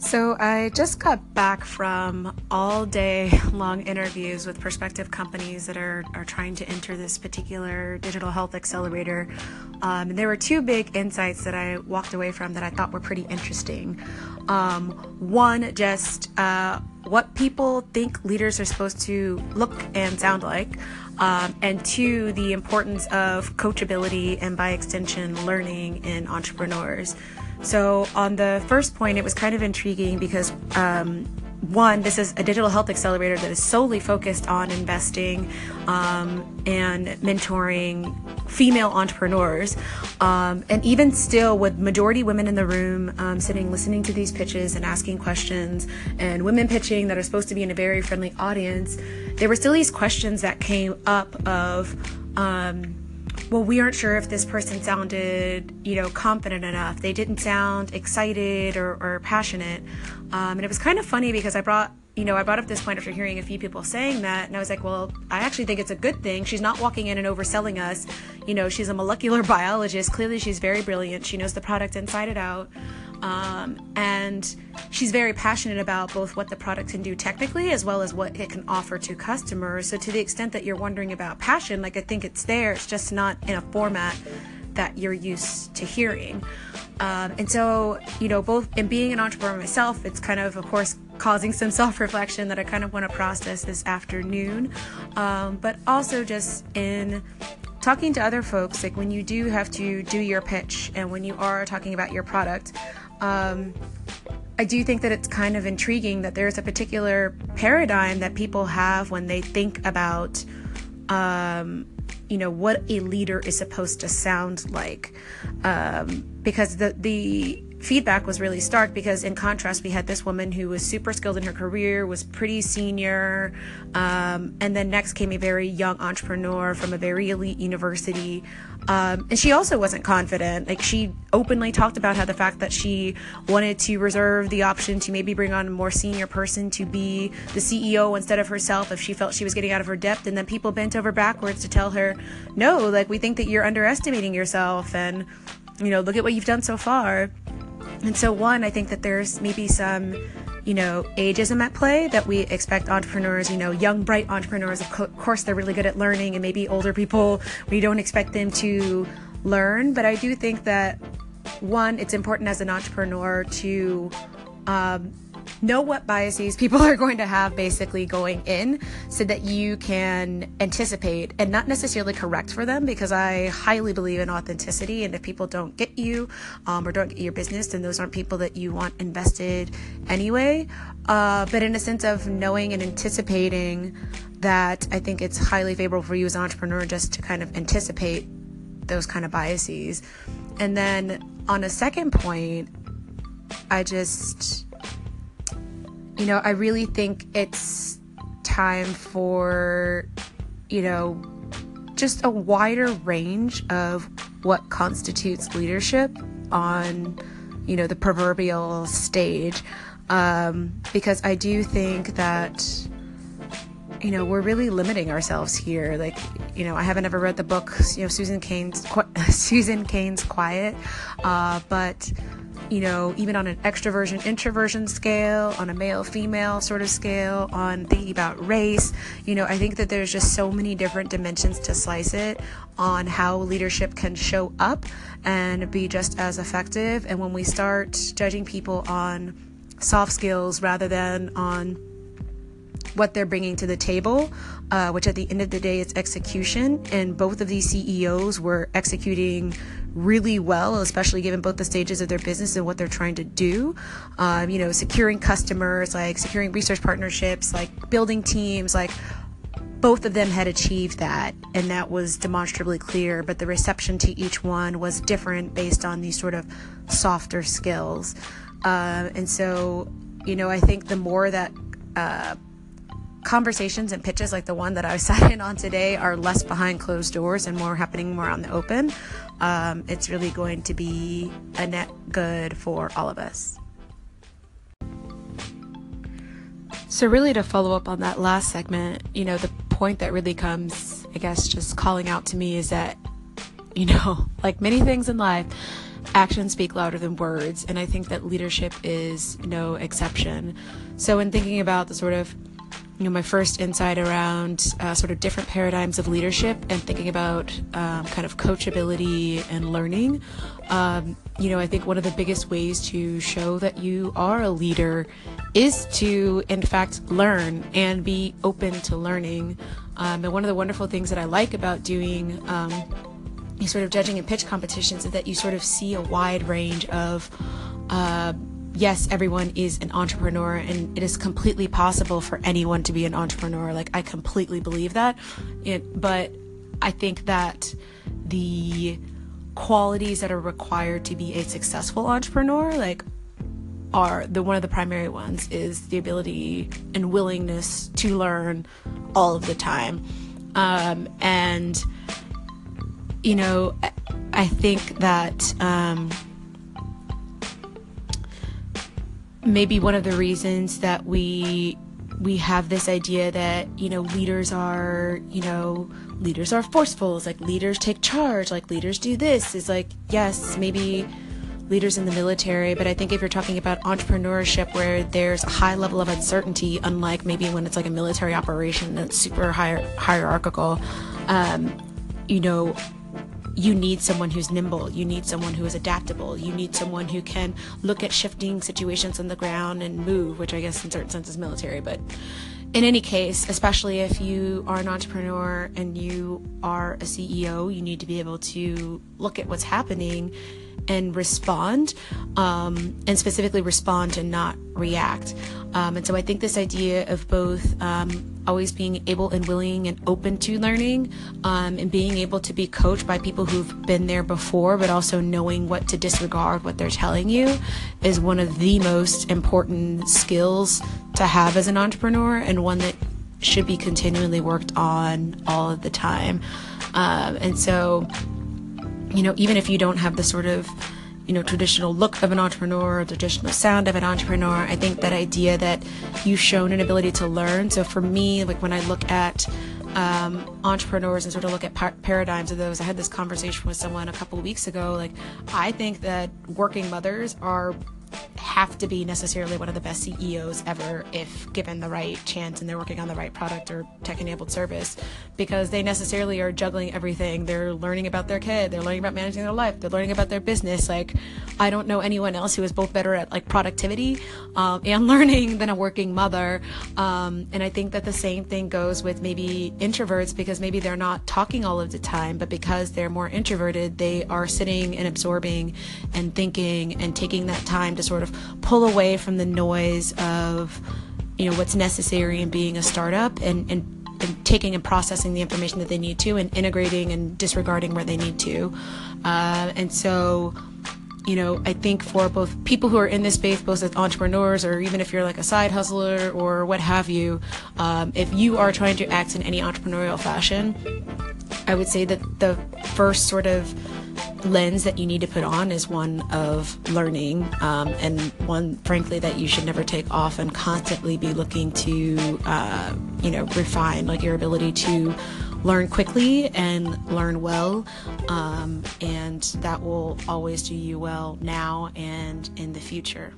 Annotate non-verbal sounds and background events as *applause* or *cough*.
So, I just got back from all day long interviews with prospective companies that are, are trying to enter this particular digital health accelerator. Um, and there were two big insights that I walked away from that I thought were pretty interesting. Um, one, just uh, what people think leaders are supposed to look and sound like. Um, and two, the importance of coachability and by extension, learning in entrepreneurs. So, on the first point, it was kind of intriguing because um, one, this is a digital health accelerator that is solely focused on investing um, and mentoring female entrepreneurs. Um, and even still, with majority women in the room um, sitting, listening to these pitches and asking questions, and women pitching that are supposed to be in a very friendly audience, there were still these questions that came up of, um, well, we aren't sure if this person sounded, you know, confident enough. They didn't sound excited or, or passionate. Um, and it was kind of funny because I brought, you know, I brought up this point after hearing a few people saying that. And I was like, well, I actually think it's a good thing. She's not walking in and overselling us. You know, she's a molecular *laughs* biologist. Clearly, she's very brilliant. She knows the product inside and out. Um, and she's very passionate about both what the product can do technically as well as what it can offer to customers. So, to the extent that you're wondering about passion, like I think it's there, it's just not in a format that you're used to hearing. Um, and so, you know, both in being an entrepreneur myself, it's kind of, of course, causing some *laughs* self reflection that I kind of want to process this afternoon. Um, but also just in talking to other folks, like when you do have to do your pitch and when you are talking about your product, um, I do think that it's kind of intriguing that there's a particular paradigm that people have when they think about, um, you know, what a leader is supposed to sound like, um, because the the feedback was really stark because in contrast we had this woman who was super skilled in her career was pretty senior um, and then next came a very young entrepreneur from a very elite university. Um, and she also wasn't confident. Like she openly talked about how the fact that she wanted to reserve the option to maybe bring on a more senior person to be the ceo instead of herself if she felt she was getting out of her depth. And then people bent over backwards to tell her no like we think that you're underestimating yourself and you know look at what you've done so far and so, one, I think that there's maybe some, you know, ageism at play that we expect entrepreneurs, you know, young, bright entrepreneurs, of co- course, they're really good at learning, and maybe older people, we don't expect them to learn. But I do think that, one, it's important as an entrepreneur to, um, know what biases people *laughs* are going to have basically going in so that you can anticipate and not necessarily correct for them because I highly believe in authenticity. And if people don't get you um, or don't get your business, then those aren't people that you want invested anyway. Uh, but in a sense of knowing and anticipating that, I think it's highly favorable for you as an entrepreneur just to kind of anticipate those kind of biases. And then on a second point, I just you know, I really think it's time for, you know, just a wider range of what constitutes leadership on, you know, the proverbial stage. Um, because I do think that, you know, we're really limiting ourselves here. Like, you know, I haven't ever read the book, you know, Susan Cain's *laughs* Susan Cain's Quiet, uh, but you know, even on an extroversion introversion scale, on a male female sort of scale, on thinking about race. You know, I think that there's just so many different dimensions to slice it on how leadership can show up and be just as effective. And when we start judging people on soft skills rather than on what they're bringing to the table, uh, which at the end of the day is execution. And both of these CEOs were executing really well, especially given both the stages of their business and what they're trying to do. Um, you know, securing customers, like securing research partnerships, like building teams, like both of them had achieved that, and that was demonstrably clear. But the reception to each one was different based on these sort of softer skills. Uh, and so, you know, I think the more that uh, conversations and pitches like the one that I *laughs* sat in on today are less behind closed doors and more happening more on the open, um, it's really going to be a net good for all of us. So, really, to follow up on that last segment, you know, the point that really comes, I guess, just calling out to me is that, you know, *laughs* like many things in life, actions speak louder than words, and I think that leadership is no exception. So, in thinking about the sort of you know, my first insight around uh, sort of different paradigms of leadership and thinking about um, kind of coachability and learning. Um, you know, I think one of the biggest ways to show that you are a leader is to, in fact, learn and be open to learning. Um, and one of the wonderful things that I like about doing um, sort of judging and pitch competitions is that you sort of see a wide range of uh, yes, everyone is an entrepreneur and it is completely possible for anyone to be an entrepreneur. Like, I completely believe that. It, but I think that the qualities that are required to be a successful entrepreneur, like, are the one of the primary ones is the ability and willingness to learn all of the time. Um, and, you know, I think that, um, maybe one of the reasons that we we have this idea that you know leaders are you know leaders are forceful. It's like leaders take charge like leaders do this. Is like yes maybe leaders in the military but i think if you're talking about entrepreneurship where there's a high level of uncertainty unlike maybe when it's like a military operation that's super hier- hierarchical um, you know you need someone who's nimble. You need someone who is adaptable. You need someone who can look at shifting situations on the ground and move, which I guess in certain sense is military. But in any case, especially if you are an entrepreneur and you are a CEO, you need to be able to look at what's happening and respond, um, and specifically respond and not react. Um, and so I think this idea of both um, always being able and willing and open to learning um, and being able to be coached by people who've been there before, but also knowing what to disregard what they're telling you is one of the most important skills to have as an entrepreneur and one that should be continually worked on all of the time. Um, and so, you know, even if you don't have the sort of you know traditional look of an entrepreneur or traditional sound of an entrepreneur i think that idea that you've shown an ability to learn. So for me like when i look at um, entrepreneurs and sort of look at par- paradigms of those i had this conversation with someone a couple of weeks ago like i think that working mothers are have to be necessarily one of the best CEOs ever if given the right chance and they're working on the right product or tech enabled service because they necessarily are juggling everything. They're learning about their kid, they're learning about managing their life, they're learning about their business. Like, I don't know anyone else who is both better at like productivity um, and *laughs* learning than a working mother. Um, and I think that the same thing goes with maybe introverts because maybe they're not talking all of the time, but because they're more introverted, they are sitting and absorbing and thinking and taking that time to sort of pull away from the noise of you know what's necessary in being a startup and, and and taking and processing the information that they need to and integrating and disregarding where they need to. Uh, and so you know i think for both people who are in this space both as entrepreneurs or even if you're like a side hustler or what have you um, if you are trying to act in any entrepreneurial fashion i would say that the first sort of lens that you need to put on is one of learning um, and one frankly that you should never take off and constantly be looking to uh, you know refine like your ability to learn quickly and learn well um, and that will always do you well now and in the future